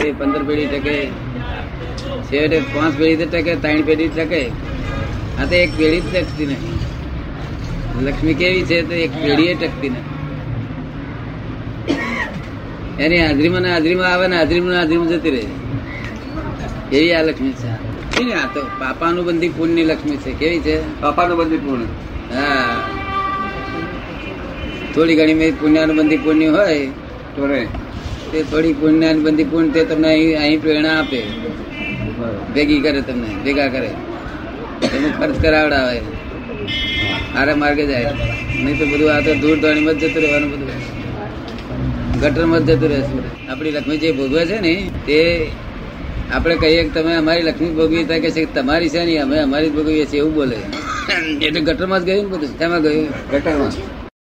તે પંદર પેઢી ટકે છેવટે પાંચ પેઢી ટકે ત્રણ પેઢી ટકે. આ તો એક પેઢી જ ટકતી નહીં લક્ષ્મી કેવી છે તો એક પેઢીએ ટકતી નહીં એની હાજરીમાં ને હાજરીમાં આવે ને હાજરીમાં હાજરીમાં જતી રહે. એવી આ લક્ષ્મી છે? આ તો પાપાનું બંધી પુણ્યની લક્ષ્મી છે. કેવી છે? પાપાનું બંધી પૂર્ણ. હા. થોડી ઘણી મેં પુણ્યાનુબંધી પુણ્ય હોય. તો રે. તે થોડી પુણ્યાનુબંધી પુણ્ય તે તમને અહીં પ્રેરણા આપે. ભેગી કરે તમને, ભેગા કરે. તમે ખર્ચ કરાવડાવે. આરે માર્ગે જાય. નહીં તો બધું આ તો દૂર દોણીમાં જ જતું રહેવાનું બધું. ગટરમાં જ જતું રહેશે. આપણી લક્ષ્મી જે ભોગવે છે ને, તે આપણે કહીએ કે તમે અમારી લક્ષ્મી ભોગવી થાય કે છે તમારી છે ને, અમે અમારી જ ભોગવીએ છીએ એવું બોલે. એટલે ગટરમાં જ ગયું ને બધું. તેમાં ગયું? ગટરમાં.